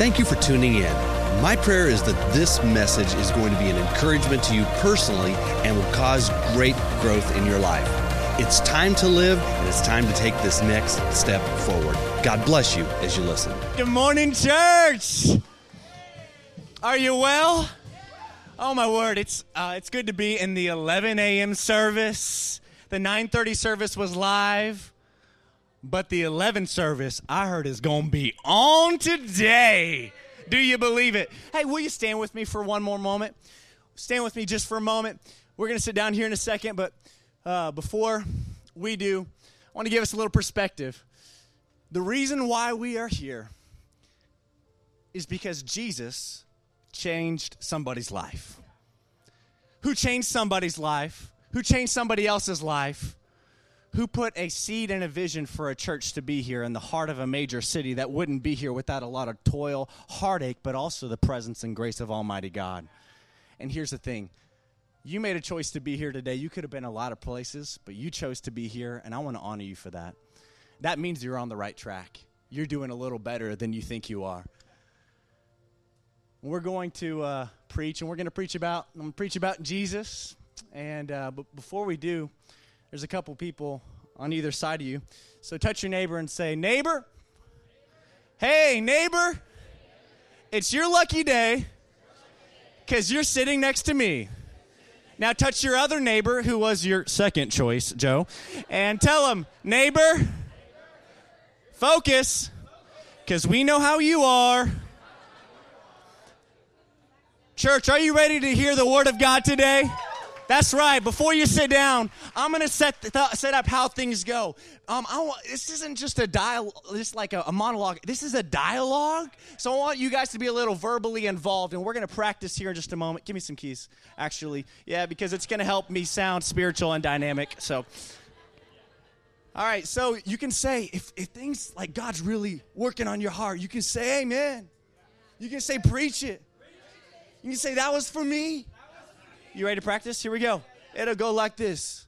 Thank you for tuning in. My prayer is that this message is going to be an encouragement to you personally and will cause great growth in your life. It's time to live and it's time to take this next step forward. God bless you as you listen. Good morning, church. Are you well? Oh my word! It's uh, it's good to be in the 11 a.m. service. The 9:30 service was live, but the 11 service I heard is gonna be on today. Do you believe it? Hey, will you stand with me for one more moment? Stand with me just for a moment. We're gonna sit down here in a second, but uh, before we do, I want to give us a little perspective. The reason why we are here is because Jesus changed somebody's life. Who changed somebody's life? Who changed somebody else's life? Who put a seed and a vision for a church to be here in the heart of a major city that wouldn't be here without a lot of toil, heartache, but also the presence and grace of Almighty God? And here's the thing you made a choice to be here today. You could have been a lot of places, but you chose to be here, and I want to honor you for that. That means you're on the right track. You're doing a little better than you think you are. We're going to uh, preach, and we're going to preach about I'm going to preach about Jesus. And uh, but before we do, there's a couple people on either side of you. So touch your neighbor and say, "Neighbor, hey neighbor, it's your lucky day because you're sitting next to me." Now touch your other neighbor, who was your second choice, Joe, and tell him, "Neighbor, focus, because we know how you are." Church, are you ready to hear the word of God today? That's right. Before you sit down, I'm to set set up how things go. Um, I want, this isn't just a dialogue, just like a, a monologue. This is a dialogue. So I want you guys to be a little verbally involved, and we're to practice here in just a moment. Give me some keys, actually. Yeah, because it's to help me sound spiritual and dynamic. So. All right, so you can say, if, if things like God's really working on your heart, you can say, Amen. You can say, Preach it. You can say, That was for me. You ready to practice? Here we go. It'll go like this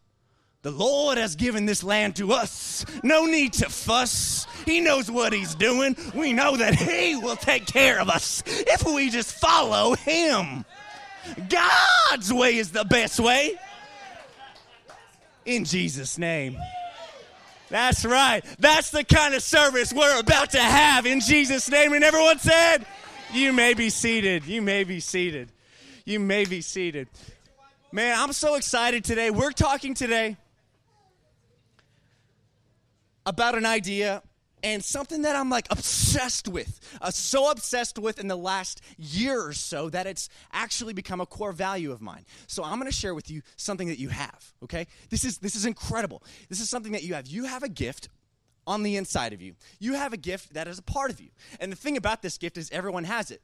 The Lord has given this land to us. No need to fuss. He knows what He's doing. We know that He will take care of us if we just follow Him. God's way is the best way. In Jesus' name. That's right. That's the kind of service we're about to have in Jesus' name. And everyone said, You may be seated. You may be seated. You may be seated. Man, I'm so excited today. We're talking today about an idea and something that I'm like obsessed with, uh, so obsessed with in the last year or so that it's actually become a core value of mine. So I'm going to share with you something that you have. Okay, this is this is incredible. This is something that you have. You have a gift on the inside of you. You have a gift that is a part of you. And the thing about this gift is everyone has it.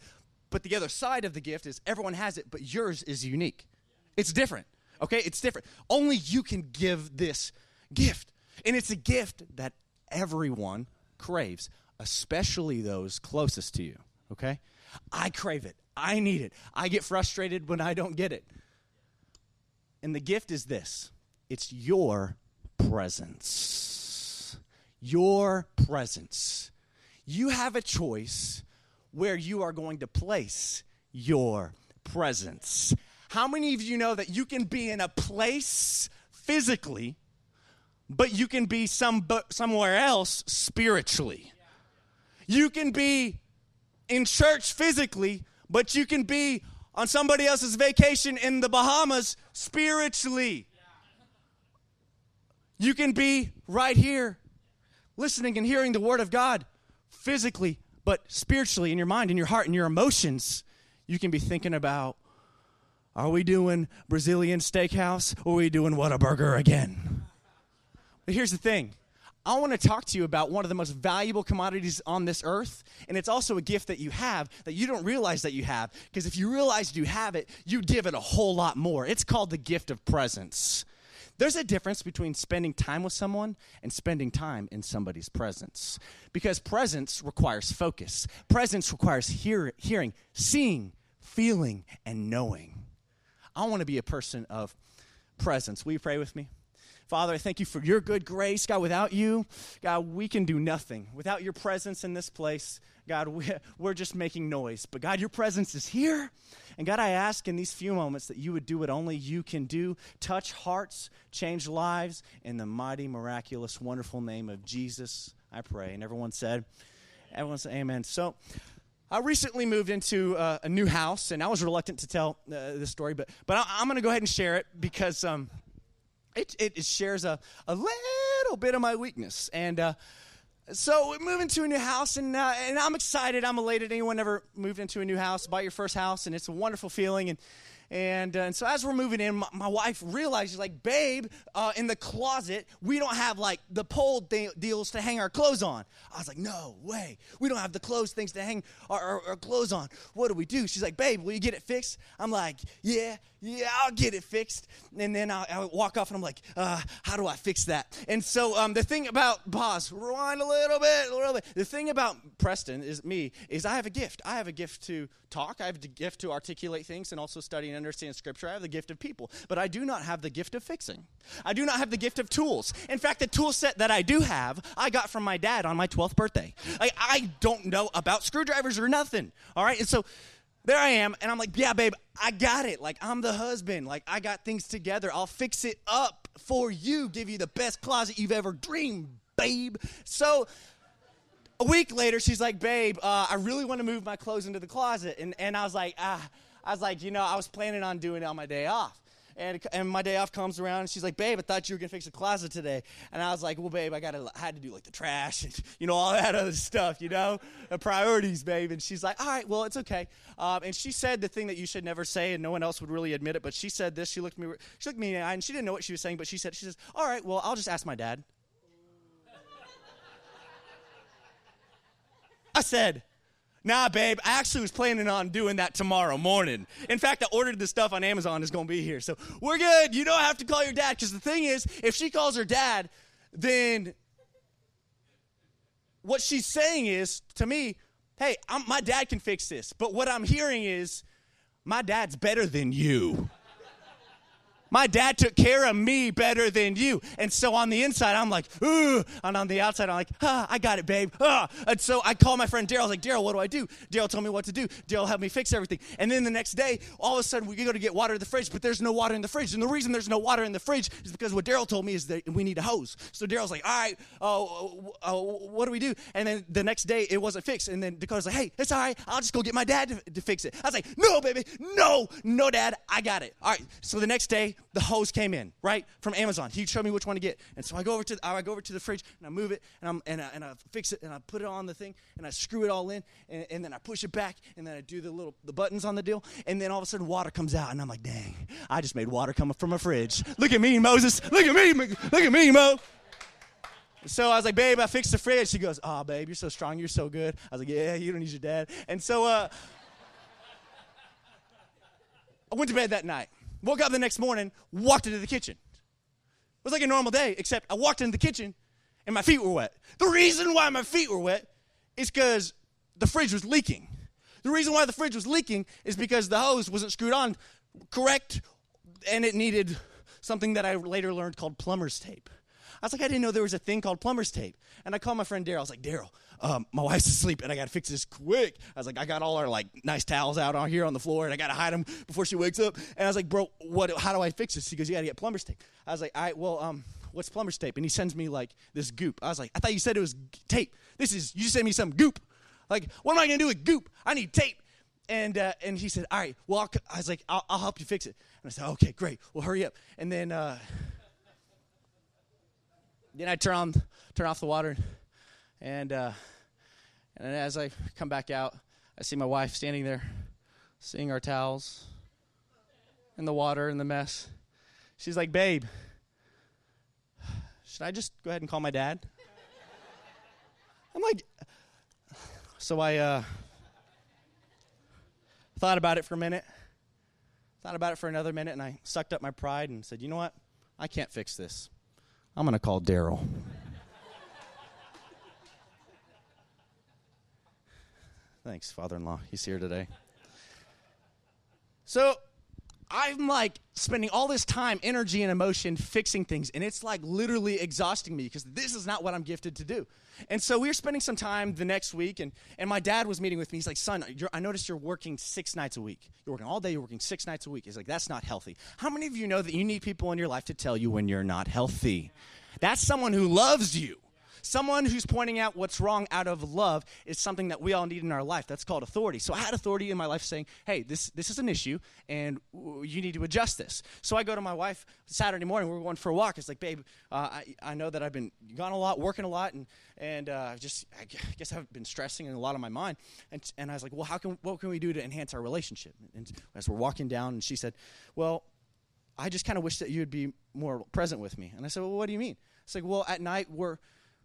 But the other side of the gift is everyone has it, but yours is unique. It's different. Okay? It's different. Only you can give this gift. And it's a gift that everyone craves, especially those closest to you. Okay? I crave it. I need it. I get frustrated when I don't get it. And the gift is this it's your presence. Your presence. You have a choice where you are going to place your presence. How many of you know that you can be in a place physically, but you can be some, somewhere else spiritually? You can be in church physically, but you can be on somebody else's vacation in the Bahamas spiritually. You can be right here listening and hearing the Word of God physically, but spiritually in your mind, in your heart, in your emotions. You can be thinking about are we doing Brazilian steakhouse or are we doing Whataburger again? But here's the thing I want to talk to you about one of the most valuable commodities on this earth, and it's also a gift that you have that you don't realize that you have. Because if you realized you have it, you'd give it a whole lot more. It's called the gift of presence. There's a difference between spending time with someone and spending time in somebody's presence. Because presence requires focus, presence requires hear, hearing, seeing, feeling, and knowing. I want to be a person of presence. Will you pray with me? Father, I thank you for your good grace. God, without you, God, we can do nothing. Without your presence in this place, God, we, we're just making noise. But God, your presence is here. And God, I ask in these few moments that you would do what only you can do touch hearts, change lives. In the mighty, miraculous, wonderful name of Jesus, I pray. And everyone said, everyone said, Amen. So, I recently moved into uh, a new house, and I was reluctant to tell uh, this story, but, but I, am going to go ahead and share it because um, it, it, shares a, a little bit of my weakness. And uh, so we're moving into a new house, and, uh, and I'm excited. I'm elated. Anyone ever moved into a new house, bought your first house, and it's a wonderful feeling. And and, uh, and so as we're moving in, my, my wife realizes, like, babe, uh, in the closet, we don't have like the pole de- deals to hang our clothes on. I was like, no way. We don't have the clothes things to hang our, our, our clothes on. What do we do? She's like, babe, will you get it fixed? I'm like, yeah, yeah, I'll get it fixed. And then I, I walk off and I'm like, uh, how do I fix that? And so um, the thing about, pause, rewind a little bit, a little bit. The thing about Preston is me, is I have a gift. I have a gift to talk. I have a gift to articulate things and also study and understand scripture. I have the gift of people, but I do not have the gift of fixing. I do not have the gift of tools. In fact, the tool set that I do have, I got from my dad on my 12th birthday. Like, I don't know about screwdrivers or nothing. All right. And so, there I am, and I'm like, yeah, babe, I got it. Like, I'm the husband. Like, I got things together. I'll fix it up for you, give you the best closet you've ever dreamed, babe. So, a week later, she's like, babe, uh, I really want to move my clothes into the closet. And, and I was like, ah, I was like, you know, I was planning on doing it on my day off. And, and my day off comes around and she's like, babe, I thought you were gonna fix the closet today. And I was like, well, babe, I gotta I had to do like the trash and you know all that other stuff, you know, the priorities, babe. And she's like, all right, well, it's okay. Um, and she said the thing that you should never say, and no one else would really admit it. But she said this. She looked me, she looked me in the eye, and she didn't know what she was saying. But she said, she says, all right, well, I'll just ask my dad. I said, Nah, babe, I actually was planning on doing that tomorrow morning. In fact, I ordered the stuff on Amazon, it's gonna be here. So we're good. You don't have to call your dad. Because the thing is, if she calls her dad, then what she's saying is to me, hey, I'm, my dad can fix this. But what I'm hearing is, my dad's better than you. My dad took care of me better than you. And so on the inside, I'm like, ooh. And on the outside, I'm like, ah, I got it, babe. Ah. And so I call my friend Daryl. I was like, Daryl, what do I do? Daryl told me what to do. Daryl helped me fix everything. And then the next day, all of a sudden, we go to get water in the fridge, but there's no water in the fridge. And the reason there's no water in the fridge is because what Daryl told me is that we need a hose. So Daryl's like, all right, oh, oh, what do we do? And then the next day, it wasn't fixed. And then Dakota's like, hey, it's all right. I'll just go get my dad to, to fix it. I was like, no, baby, no, no, dad, I got it. All right. So the next day, the hose came in right, from Amazon. He showed me which one to get. And so I go over to I go over to the fridge and I move it and, I'm, and, I, and I fix it and I put it on the thing and I screw it all in and, and then I push it back and then I do the little the buttons on the deal and then all of a sudden water comes out and I'm like, dang, I just made water come from a fridge. Look at me, Moses. Look at me. Look at me, Mo. So I was like, babe, I fixed the fridge. She goes, oh, babe, you're so strong. You're so good. I was like, yeah, you don't need your dad. And so uh, I went to bed that night. Woke up the next morning, walked into the kitchen. It was like a normal day, except I walked into the kitchen and my feet were wet. The reason why my feet were wet is because the fridge was leaking. The reason why the fridge was leaking is because the hose wasn't screwed on correct and it needed something that I later learned called plumber's tape. I was like, I didn't know there was a thing called plumber's tape. And I called my friend Daryl. I was like, Daryl, um, my wife's asleep and I got to fix this quick. I was like, I got all our like nice towels out on here on the floor and I got to hide them before she wakes up. And I was like, bro, what? How do I fix this? He goes, you got to get plumber's tape. I was like, all right, well, um, what's plumber's tape? And he sends me like this goop. I was like, I thought you said it was tape. This is you sent me some goop. Like, what am I gonna do with goop? I need tape. And uh, and he said, all right, well, I was like, I'll, I'll, help you fix it. And I said, okay, great. Well, hurry up. And then uh, then I turn on turn off the water, and uh, and as I come back out, I see my wife standing there, seeing our towels in the water and the mess. She's like, "Babe, should I just go ahead and call my dad?" I'm like, so I uh, thought about it for a minute, thought about it for another minute, and I sucked up my pride and said, "You know what? I can't fix this." I'm going to call Daryl. Thanks, father in law. He's here today. So I'm like spending all this time, energy, and emotion fixing things, and it's like literally exhausting me because this is not what I'm gifted to do. And so we were spending some time the next week, and, and my dad was meeting with me. He's like, Son, I noticed you're working six nights a week. You're working all day, you're working six nights a week. He's like, That's not healthy. How many of you know that you need people in your life to tell you when you're not healthy? That's someone who loves you. Someone who's pointing out what's wrong out of love is something that we all need in our life. That's called authority. So I had authority in my life saying, hey, this, this is an issue and you need to adjust this. So I go to my wife Saturday morning. We're going for a walk. It's like, babe, uh, I, I know that I've been gone a lot, working a lot, and, and uh, just, I guess I've been stressing in a lot on my mind. And, and I was like, well, how can, what can we do to enhance our relationship? And as we're walking down, and she said, well, I just kind of wish that you would be more present with me. And I said, well, what do you mean? It's like, well, at night we're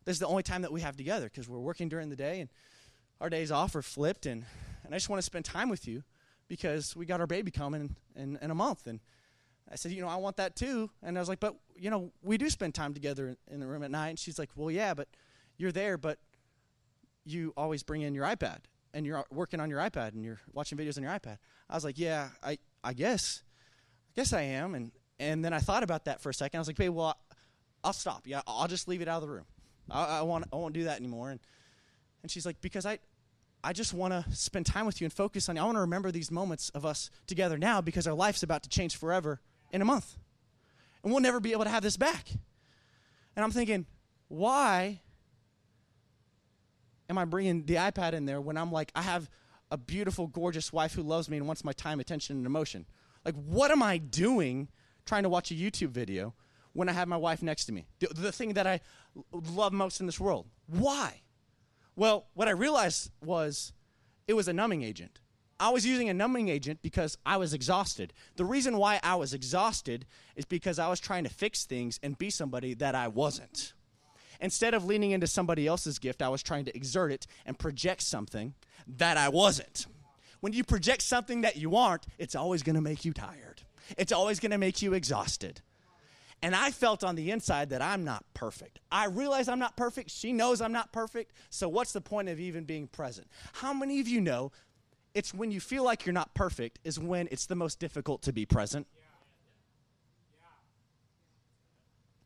this is the only time that we have together because we're working during the day and our days off are flipped. And, and I just want to spend time with you because we got our baby coming in, in a month. And I said, you know, I want that too. And I was like, but, you know, we do spend time together in, in the room at night. And she's like, well, yeah, but you're there, but you always bring in your iPad and you're working on your iPad and you're watching videos on your iPad. I was like, yeah, I, I guess, I guess I am. And, and then I thought about that for a second. I was like, babe, well, I'll stop. Yeah, I'll just leave it out of the room. I, I, want, I won't do that anymore. And, and she's like, because I, I just want to spend time with you and focus on you. I want to remember these moments of us together now because our life's about to change forever in a month. And we'll never be able to have this back. And I'm thinking, why am I bringing the iPad in there when I'm like, I have a beautiful, gorgeous wife who loves me and wants my time, attention, and emotion? Like, what am I doing trying to watch a YouTube video when I have my wife next to me. The, the thing that I love most in this world. Why? Well, what I realized was it was a numbing agent. I was using a numbing agent because I was exhausted. The reason why I was exhausted is because I was trying to fix things and be somebody that I wasn't. Instead of leaning into somebody else's gift, I was trying to exert it and project something that I wasn't. When you project something that you aren't, it's always going to make you tired. It's always going to make you exhausted. And I felt on the inside that I'm not perfect. I realize I'm not perfect. She knows I'm not perfect. So, what's the point of even being present? How many of you know it's when you feel like you're not perfect is when it's the most difficult to be present?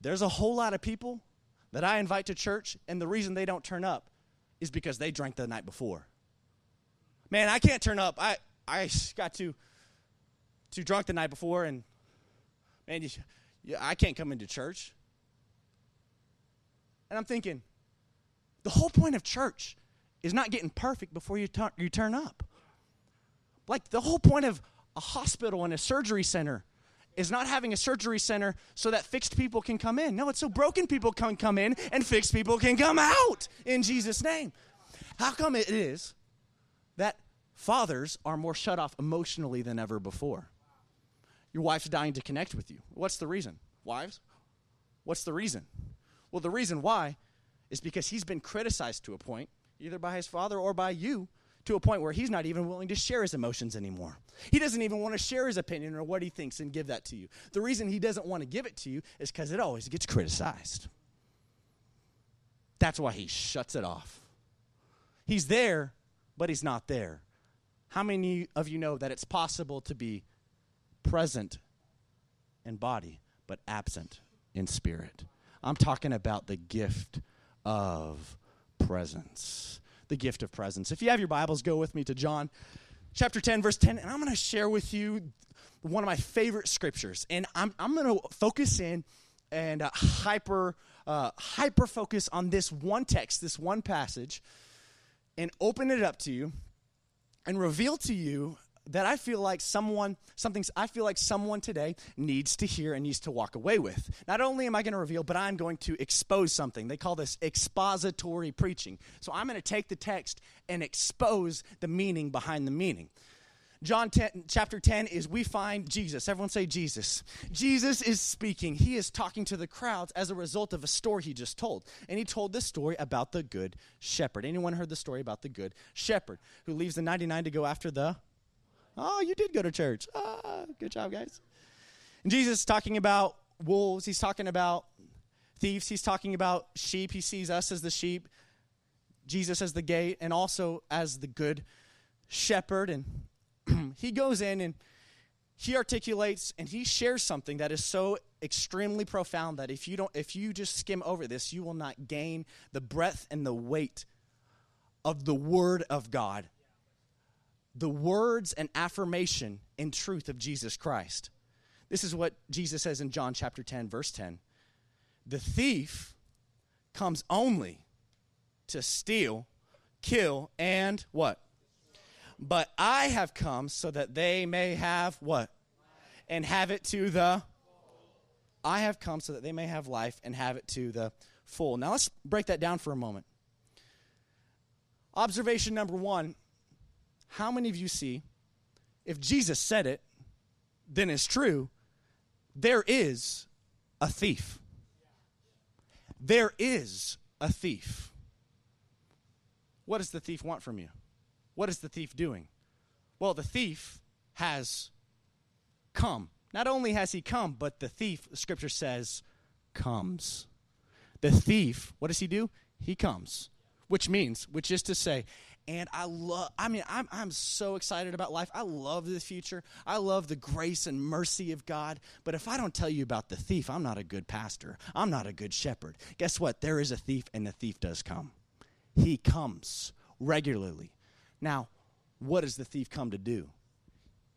There's a whole lot of people that I invite to church, and the reason they don't turn up is because they drank the night before. Man, I can't turn up. I, I got too, too drunk the night before, and man, you, yeah, I can't come into church. And I'm thinking, the whole point of church is not getting perfect before you, t- you turn up. Like the whole point of a hospital and a surgery center is not having a surgery center so that fixed people can come in. No, it's so broken people can come in and fixed people can come out in Jesus' name. How come it is that fathers are more shut off emotionally than ever before? Your wife's dying to connect with you. What's the reason? Wives? What's the reason? Well, the reason why is because he's been criticized to a point, either by his father or by you, to a point where he's not even willing to share his emotions anymore. He doesn't even want to share his opinion or what he thinks and give that to you. The reason he doesn't want to give it to you is because it always gets criticized. That's why he shuts it off. He's there, but he's not there. How many of you know that it's possible to be present in body, but absent in spirit. I'm talking about the gift of presence. The gift of presence. If you have your Bibles, go with me to John chapter 10, verse 10, and I'm going to share with you one of my favorite scriptures. And I'm, I'm going to focus in and uh, hyper, uh, hyper focus on this one text, this one passage, and open it up to you and reveal to you that I feel like someone, something I feel like someone today needs to hear and needs to walk away with. Not only am I going to reveal, but I'm going to expose something. They call this expository preaching. So I'm going to take the text and expose the meaning behind the meaning. John 10, chapter 10 is we find Jesus. Everyone say Jesus. Jesus is speaking. He is talking to the crowds as a result of a story he just told. And he told this story about the good shepherd. Anyone heard the story about the good shepherd who leaves the 99 to go after the Oh, you did go to church. Ah, good job, guys. And Jesus is talking about wolves. He's talking about thieves. He's talking about sheep. He sees us as the sheep, Jesus as the gate, and also as the good shepherd. And he goes in and he articulates and he shares something that is so extremely profound that if you don't if you just skim over this you will not gain the breadth and the weight of the word of god the words and affirmation and truth of jesus christ this is what jesus says in john chapter 10 verse 10 the thief comes only to steal kill and what but I have come so that they may have what? And have it to the. I have come so that they may have life and have it to the full. Now let's break that down for a moment. Observation number one How many of you see if Jesus said it, then it's true, there is a thief. There is a thief. What does the thief want from you? What is the thief doing? Well, the thief has come. Not only has he come, but the thief, scripture says, comes. The thief, what does he do? He comes. Which means, which is to say, and I love, I mean, I'm, I'm so excited about life. I love the future. I love the grace and mercy of God. But if I don't tell you about the thief, I'm not a good pastor. I'm not a good shepherd. Guess what? There is a thief, and the thief does come. He comes regularly. Now, what does the thief come to do?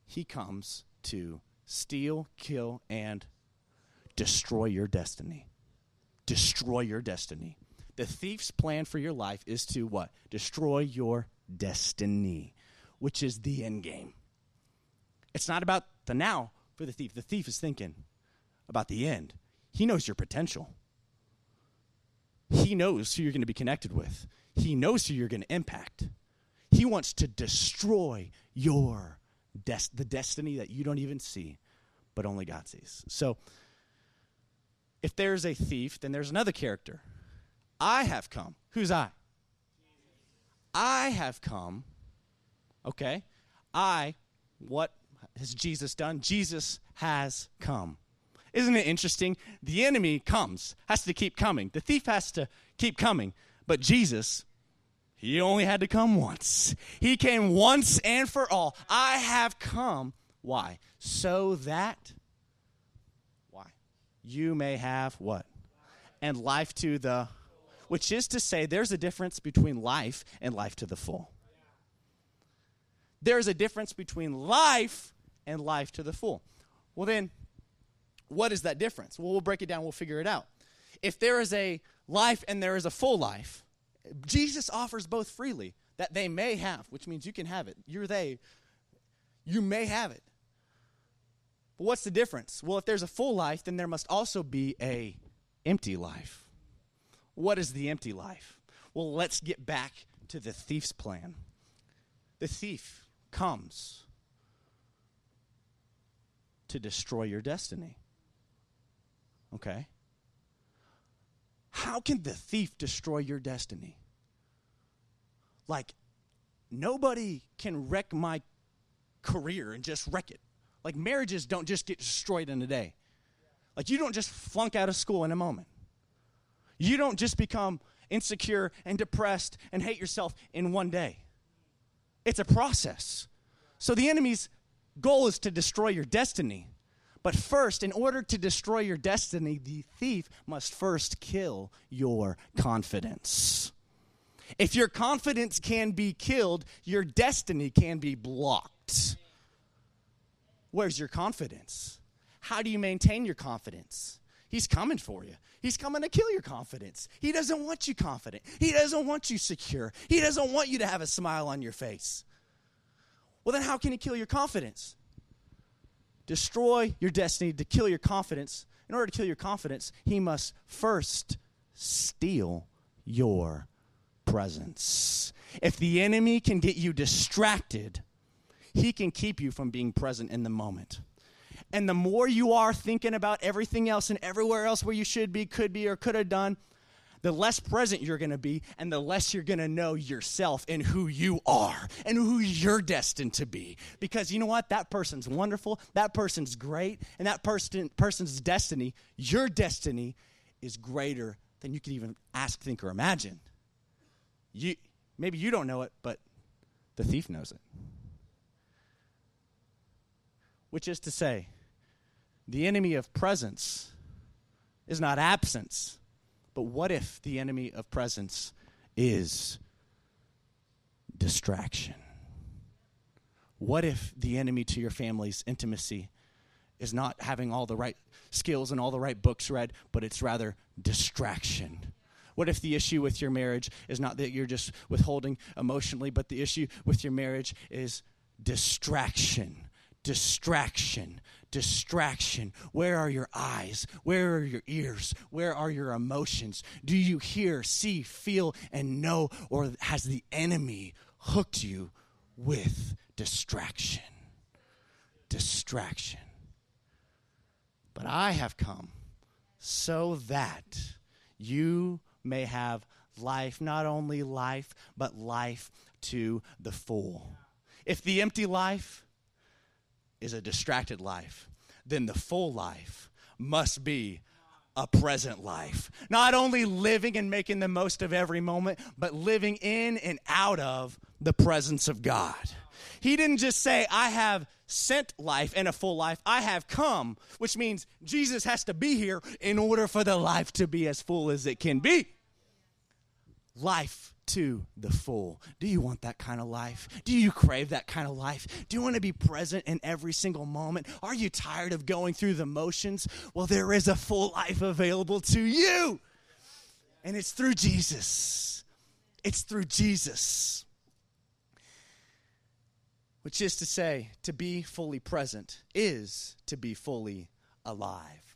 He comes to steal, kill, and destroy your destiny. Destroy your destiny. The thief's plan for your life is to what? Destroy your destiny, which is the end game. It's not about the now for the thief. The thief is thinking about the end. He knows your potential. He knows who you're going to be connected with. He knows who you're going to impact. He wants to destroy your des- the destiny that you don't even see, but only God sees. So, if there's a thief, then there's another character. I have come. Who's I? I have come. Okay? I, what has Jesus done? Jesus has come. Isn't it interesting? The enemy comes, has to keep coming. The thief has to keep coming. But Jesus he only had to come once. He came once and for all. I have come. Why? So that why? You may have what? And life to the which is to say there's a difference between life and life to the full. There's a difference between life and life to the full. Well then what is that difference? Well, we'll break it down, we'll figure it out. If there is a life and there is a full life, Jesus offers both freely that they may have, which means you can have it. You're they. You may have it. But what's the difference? Well, if there's a full life, then there must also be a empty life. What is the empty life? Well, let's get back to the thief's plan. The thief comes to destroy your destiny. Okay? How can the thief destroy your destiny? Like, nobody can wreck my career and just wreck it. Like, marriages don't just get destroyed in a day. Like, you don't just flunk out of school in a moment. You don't just become insecure and depressed and hate yourself in one day. It's a process. So, the enemy's goal is to destroy your destiny. But first, in order to destroy your destiny, the thief must first kill your confidence. If your confidence can be killed, your destiny can be blocked. Where's your confidence? How do you maintain your confidence? He's coming for you. He's coming to kill your confidence. He doesn't want you confident. He doesn't want you secure. He doesn't want you to have a smile on your face. Well, then, how can he kill your confidence? destroy your destiny, to kill your confidence, in order to kill your confidence, he must first steal your presence. If the enemy can get you distracted, he can keep you from being present in the moment. And the more you are thinking about everything else and everywhere else where you should be, could be, or could have done, the less present you're going to be and the less you're going to know yourself and who you are and who you're destined to be. Because you know what? That person's wonderful, that person's great, and that person, person's destiny, your destiny, is greater than you could even ask, think, or imagine. You, maybe you don't know it, but the thief knows it. Which is to say, the enemy of presence is not absence, but what if the enemy of presence is distraction? What if the enemy to your family's intimacy is not having all the right skills and all the right books read, but it's rather distraction? What if the issue with your marriage is not that you're just withholding emotionally, but the issue with your marriage is distraction? Distraction, distraction. Where are your eyes? Where are your ears? Where are your emotions? Do you hear, see, feel, and know? Or has the enemy hooked you with distraction. Distraction. But I have come so that you may have life, not only life, but life to the full. If the empty life is a distracted life, then the full life must be a present life. Not only living and making the most of every moment, but living in and out of the presence of God. He didn't just say, I have sent life and a full life. I have come, which means Jesus has to be here in order for the life to be as full as it can be. Life to the full. Do you want that kind of life? Do you crave that kind of life? Do you want to be present in every single moment? Are you tired of going through the motions? Well, there is a full life available to you. And it's through Jesus. It's through Jesus. Which is to say, to be fully present is to be fully alive.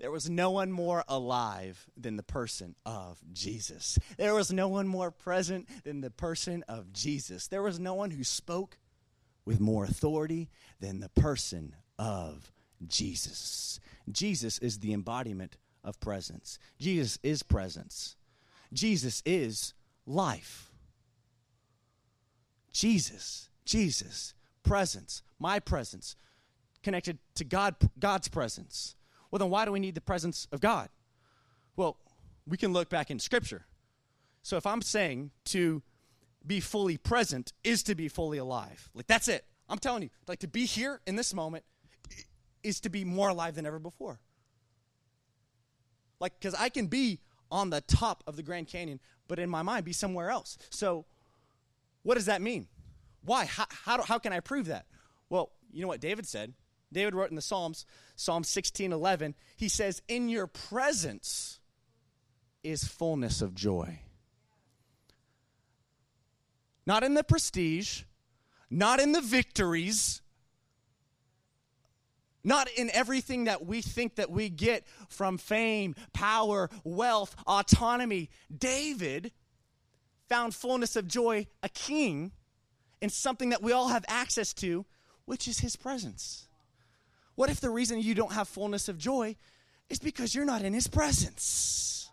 There was no one more alive than the person of Jesus. There was no one more present than the person of Jesus. There was no one who spoke with more authority than the person of Jesus. Jesus is the embodiment of presence. Jesus is presence. Jesus is life. Jesus Jesus, presence, my presence, connected to God, God's presence. Well, then why do we need the presence of God? Well, we can look back in Scripture. So if I'm saying to be fully present is to be fully alive, like that's it. I'm telling you, like to be here in this moment is to be more alive than ever before. Like, because I can be on the top of the Grand Canyon, but in my mind be somewhere else. So, what does that mean? Why? How, how, how can I prove that? Well, you know what David said? David wrote in the Psalms, Psalm 16 11, he says, In your presence is fullness of joy. Not in the prestige, not in the victories, not in everything that we think that we get from fame, power, wealth, autonomy. David found fullness of joy, a king in something that we all have access to, which is His presence. What if the reason you don't have fullness of joy is because you're not in His presence?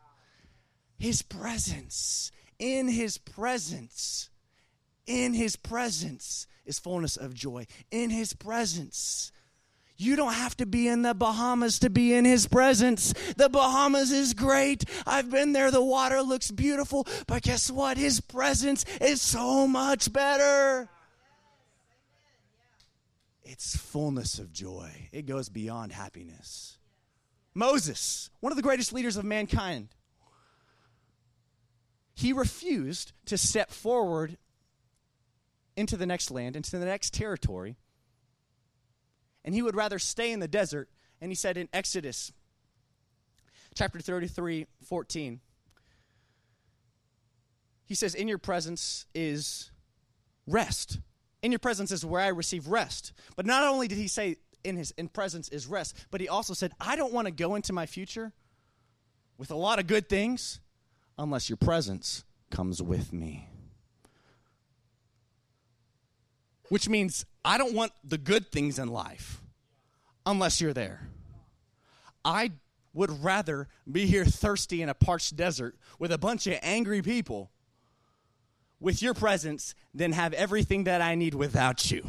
His presence. In His presence. In His presence is fullness of joy. In His presence you don't have to be in the Bahamas to be in his presence. The Bahamas is great. I've been there. The water looks beautiful. But guess what? His presence is so much better. It's fullness of joy, it goes beyond happiness. Moses, one of the greatest leaders of mankind, he refused to step forward into the next land, into the next territory and he would rather stay in the desert. And he said in Exodus chapter 33, 14, he says, In your presence is rest. In your presence is where I receive rest. But not only did he say in his in presence is rest, but he also said, I don't want to go into my future with a lot of good things unless your presence comes with me. Which means I don't want the good things in life unless you're there. I would rather be here thirsty in a parched desert with a bunch of angry people with your presence than have everything that I need without you.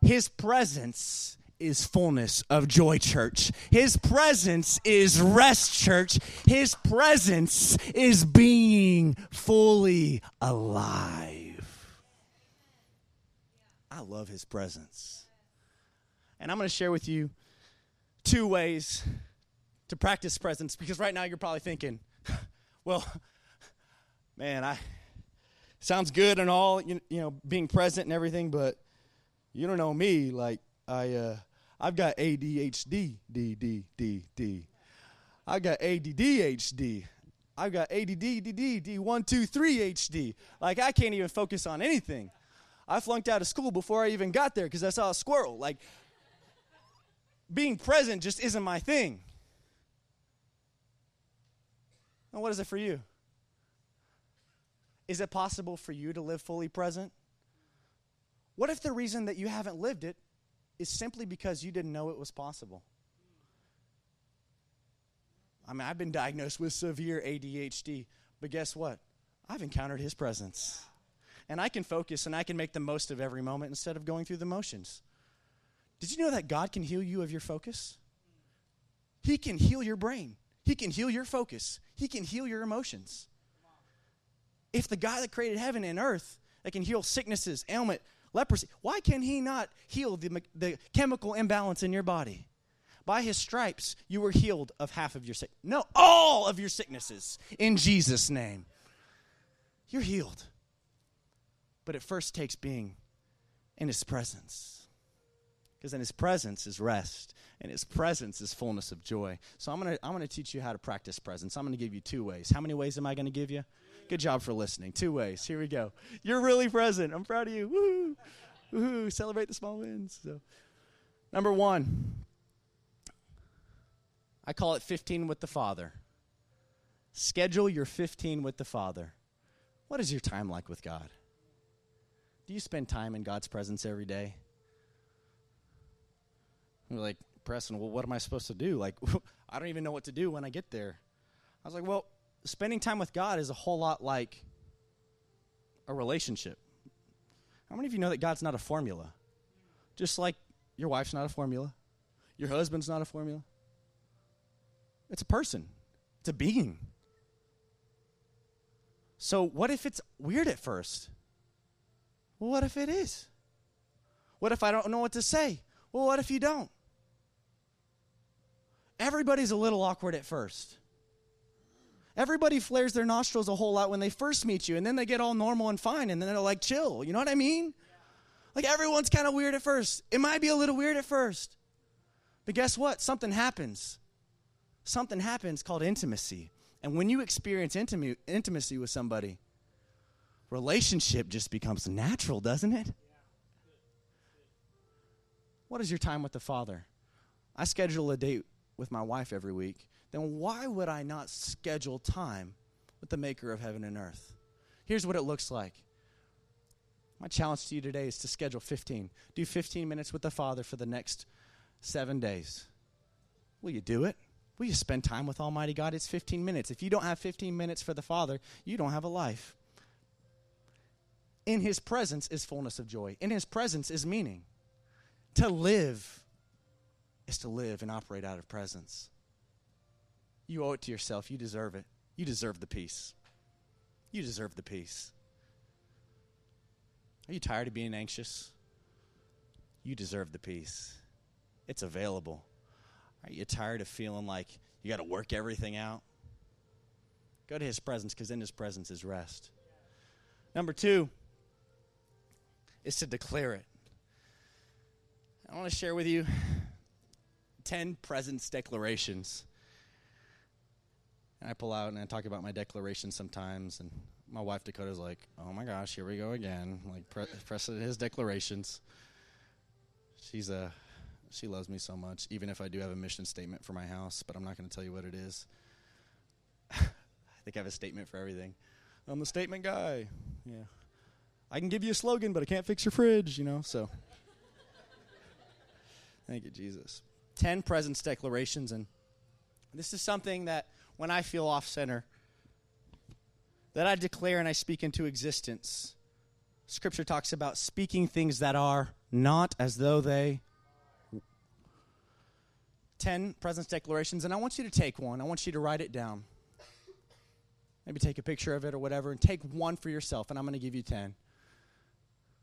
His presence is fullness of joy, church. His presence is rest, church. His presence is being fully alive. I love his presence. And I'm going to share with you two ways to practice presence because right now you're probably thinking, well, man, I sounds good and all, you, you know, being present and everything, but you don't know me. Like I, uh, I've got ADHD, D, D, D, D. I've got ADDHD. I've got ADD, D, D, D, one, two, three HD. Like I can't even focus on anything. I flunked out of school before I even got there because I saw a squirrel. Like being present just isn't my thing. And what is it for you? Is it possible for you to live fully present? What if the reason that you haven't lived it is simply because you didn't know it was possible? I mean, I've been diagnosed with severe ADHD, but guess what? I've encountered His presence. And I can focus and I can make the most of every moment instead of going through the motions. Did you know that God can heal you of your focus? He can heal your brain, He can heal your focus, He can heal your emotions. If the God that created heaven and earth that can heal sicknesses, ailment, leprosy, why can He not heal the, the chemical imbalance in your body? By his stripes, you were healed of half of your sick. No, all of your sicknesses in Jesus' name. You're healed. But it first takes being in his presence. Because in his presence is rest, and his presence is fullness of joy. So I'm gonna I'm gonna teach you how to practice presence. I'm gonna give you two ways. How many ways am I gonna give you? Good job for listening. Two ways. Here we go. You're really present. I'm proud of you. Woo! Woo! Celebrate the small wins. So number one, I call it 15 with the Father. Schedule your 15 with the Father. What is your time like with God? Do you spend time in God's presence every day? You're like, Preston, well, what am I supposed to do? Like, I don't even know what to do when I get there. I was like, well, spending time with God is a whole lot like a relationship. How many of you know that God's not a formula? Just like your wife's not a formula, your husband's not a formula. It's a person, it's a being. So, what if it's weird at first? Well, what if it is? What if I don't know what to say? Well, what if you don't? Everybody's a little awkward at first. Everybody flares their nostrils a whole lot when they first meet you, and then they get all normal and fine, and then they're like chill. You know what I mean? Like everyone's kind of weird at first. It might be a little weird at first. But guess what? Something happens. Something happens called intimacy. And when you experience intimacy, intimacy with somebody, relationship just becomes natural, doesn't it? What is your time with the Father? I schedule a date with my wife every week. Then why would I not schedule time with the maker of heaven and earth? Here's what it looks like. My challenge to you today is to schedule 15. Do 15 minutes with the Father for the next seven days. Will you do it? Will you spend time with Almighty God? It's 15 minutes. If you don't have 15 minutes for the Father, you don't have a life. In His presence is fullness of joy, in His presence is meaning. To live is to live and operate out of presence. You owe it to yourself. You deserve it. You deserve the peace. You deserve the peace. Are you tired of being anxious? You deserve the peace. It's available. Are you tired of feeling like you got to work everything out? Go to His presence because in His presence is rest. Number two is to declare it. I want to share with you 10 presence declarations. I pull out and I talk about my declarations sometimes, and my wife Dakota's like, "Oh my gosh, here we go again!" Like pre- pressing his declarations. She's a, she loves me so much, even if I do have a mission statement for my house, but I'm not going to tell you what it is. I think I have a statement for everything. I'm the statement guy. Yeah, I can give you a slogan, but I can't fix your fridge. You know, so. Thank you, Jesus. 10 presence declarations. And this is something that when I feel off center, that I declare and I speak into existence. Scripture talks about speaking things that are not as though they. 10 presence declarations, and I want you to take one. I want you to write it down. Maybe take a picture of it or whatever, and take one for yourself, and I'm going to give you 10.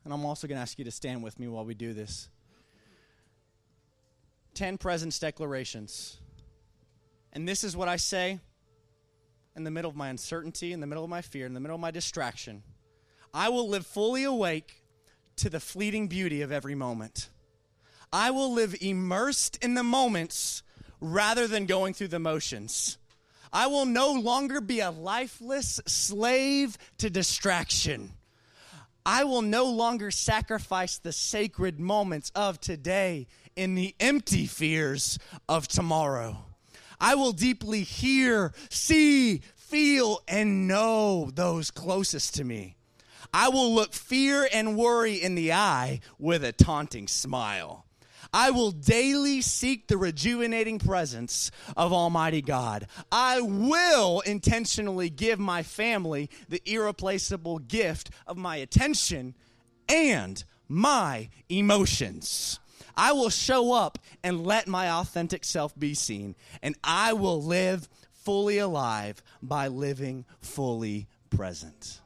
And I'm also going to ask you to stand with me while we do this. 10 presence declarations. And this is what I say in the middle of my uncertainty, in the middle of my fear, in the middle of my distraction. I will live fully awake to the fleeting beauty of every moment. I will live immersed in the moments rather than going through the motions. I will no longer be a lifeless slave to distraction. I will no longer sacrifice the sacred moments of today in the empty fears of tomorrow. I will deeply hear, see, feel, and know those closest to me. I will look fear and worry in the eye with a taunting smile. I will daily seek the rejuvenating presence of Almighty God. I will intentionally give my family the irreplaceable gift of my attention and my emotions. I will show up and let my authentic self be seen, and I will live fully alive by living fully present.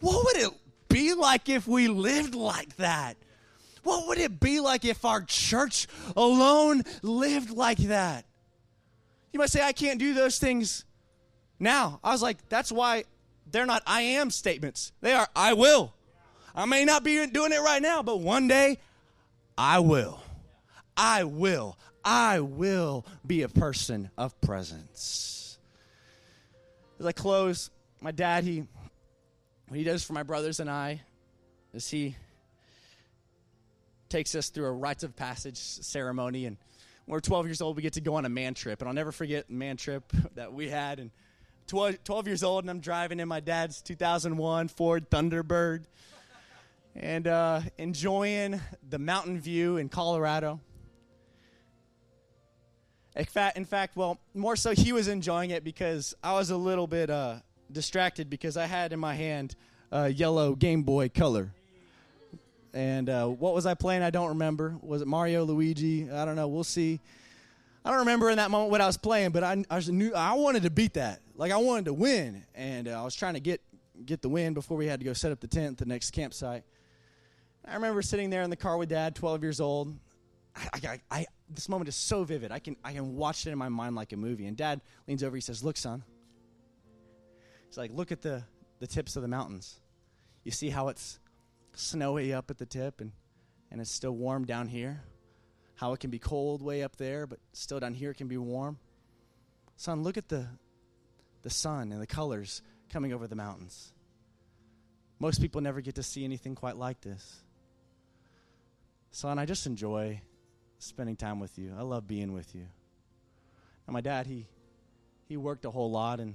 What would it be like if we lived like that? What would it be like if our church alone lived like that? You might say, I can't do those things now. I was like, that's why they're not I am statements. They are I will. I may not be doing it right now, but one day I will. I will. I will be a person of presence. As I close, my dad, he what he does for my brothers and I is he takes us through a rites of passage ceremony and when we're 12 years old we get to go on a man trip and i'll never forget the man trip that we had and 12, 12 years old and i'm driving in my dad's 2001 ford thunderbird and uh, enjoying the mountain view in colorado in fact, in fact, well, more so he was enjoying it because I was a little bit uh, distracted because I had in my hand a yellow Game Boy Color. And uh, what was I playing? I don't remember. Was it Mario, Luigi? I don't know. We'll see. I don't remember in that moment what I was playing, but I, I knew I wanted to beat that. Like I wanted to win, and uh, I was trying to get get the win before we had to go set up the tent at the next campsite. I remember sitting there in the car with Dad, 12 years old. I, I, I, this moment is so vivid. I can, I can watch it in my mind like a movie. And Dad leans over. He says, "Look, son." He's like, "Look at the the tips of the mountains. You see how it's snowy up at the tip and, and it's still warm down here. How it can be cold way up there, but still down here it can be warm. Son, look at the, the sun and the colors coming over the mountains. Most people never get to see anything quite like this. Son, I just enjoy spending time with you. I love being with you. And my dad, he he worked a whole lot and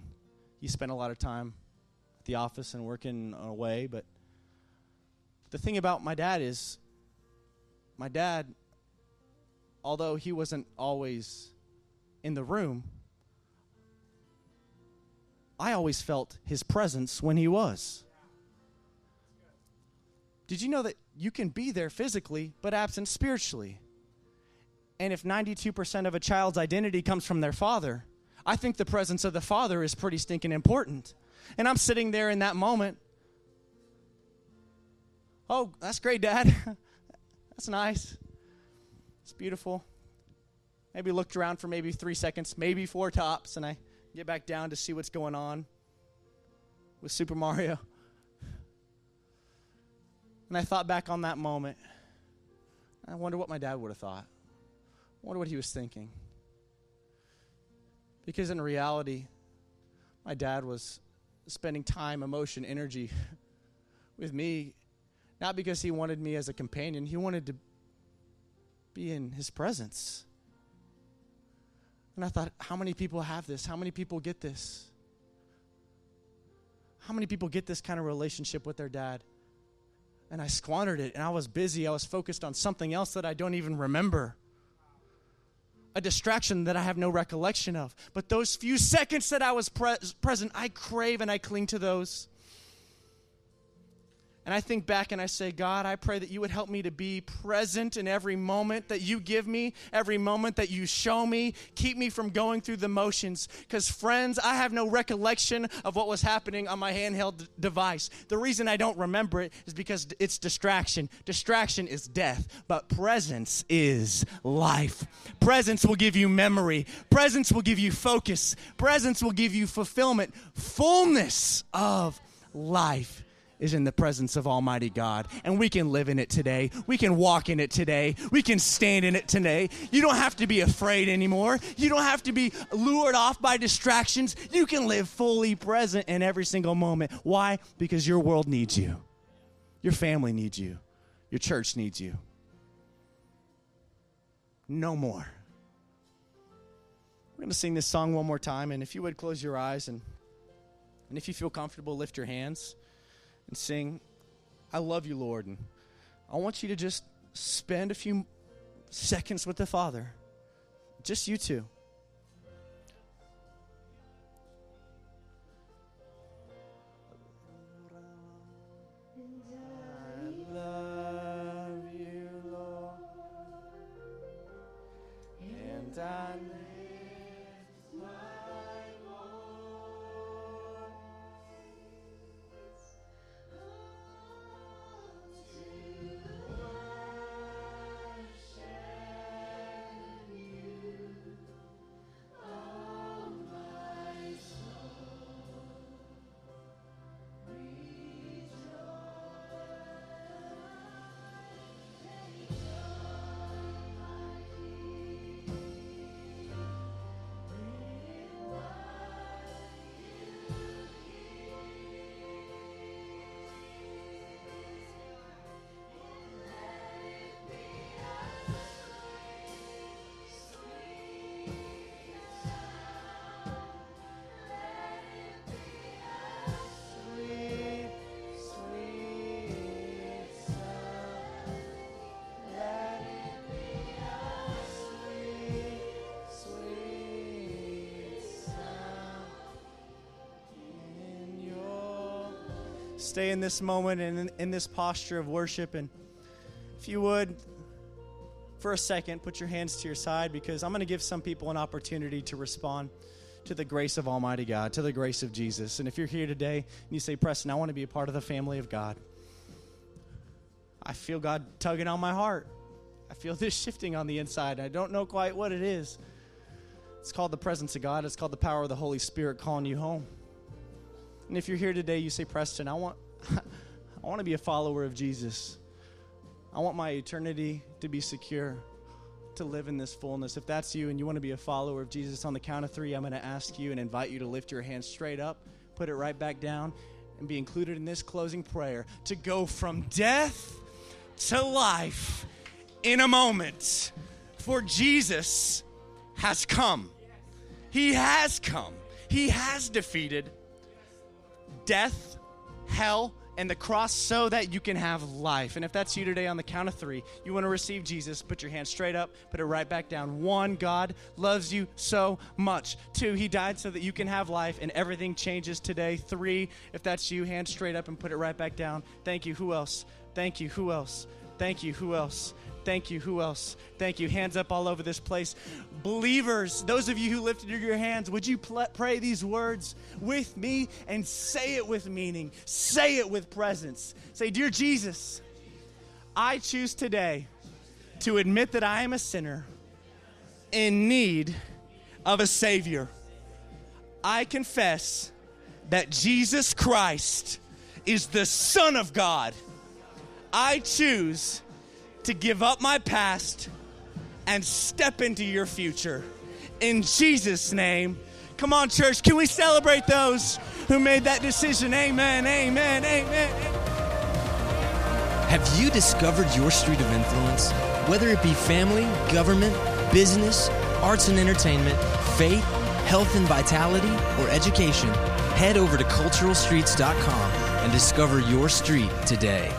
he spent a lot of time at the office and working away, but the thing about my dad is, my dad, although he wasn't always in the room, I always felt his presence when he was. Did you know that you can be there physically, but absent spiritually? And if 92% of a child's identity comes from their father, I think the presence of the father is pretty stinking important. And I'm sitting there in that moment Oh, that's great, Dad. that's nice. It's beautiful. Maybe looked around for maybe three seconds, maybe four tops, and I get back down to see what's going on with Super Mario. And I thought back on that moment. I wonder what my dad would have thought. I wonder what he was thinking. Because in reality, my dad was spending time, emotion, energy with me not because he wanted me as a companion, he wanted to be in his presence. And I thought, how many people have this? How many people get this? How many people get this kind of relationship with their dad? And I squandered it, and I was busy. I was focused on something else that I don't even remember. A distraction that I have no recollection of. But those few seconds that I was pre- present, I crave and I cling to those. And I think back and I say, God, I pray that you would help me to be present in every moment that you give me, every moment that you show me. Keep me from going through the motions. Because, friends, I have no recollection of what was happening on my handheld d- device. The reason I don't remember it is because it's distraction. Distraction is death, but presence is life. Presence will give you memory, presence will give you focus, presence will give you fulfillment, fullness of life is in the presence of Almighty God. And we can live in it today. We can walk in it today. We can stand in it today. You don't have to be afraid anymore. You don't have to be lured off by distractions. You can live fully present in every single moment. Why? Because your world needs you, your family needs you, your church needs you. No more. We're going to sing this song one more time. And if you would close your eyes and, and if you feel comfortable, lift your hands and sing, I love you, Lord. And I want you to just spend a few seconds with the Father. Just you two. Stay in this moment and in, in this posture of worship. And if you would, for a second, put your hands to your side because I'm going to give some people an opportunity to respond to the grace of Almighty God, to the grace of Jesus. And if you're here today and you say, Preston, I want to be a part of the family of God, I feel God tugging on my heart. I feel this shifting on the inside. I don't know quite what it is. It's called the presence of God, it's called the power of the Holy Spirit calling you home. And if you're here today, you say, Preston, I want, I want to be a follower of Jesus. I want my eternity to be secure to live in this fullness. If that's you and you want to be a follower of Jesus, on the count of three, I'm going to ask you and invite you to lift your hand straight up, put it right back down, and be included in this closing prayer to go from death to life in a moment. For Jesus has come. He has come. He has defeated death, hell, and the cross so that you can have life. And if that's you today on the count of three, you want to receive Jesus, put your hand straight up, put it right back down. One, God loves you so much. Two, He died so that you can have life and everything changes today. Three, if that's you, hand straight up and put it right back down. Thank you. Who else? Thank you. Who else? Thank you. Who else? Thank you. Who else? Thank you. Hands up all over this place. Believers, those of you who lifted your hands, would you pl- pray these words with me and say it with meaning? Say it with presence. Say, Dear Jesus, I choose today to admit that I am a sinner in need of a Savior. I confess that Jesus Christ is the Son of God. I choose to give up my past and step into your future. In Jesus' name. Come on, church, can we celebrate those who made that decision? Amen, amen, amen. Have you discovered your street of influence? Whether it be family, government, business, arts and entertainment, faith, health and vitality, or education, head over to culturalstreets.com and discover your street today.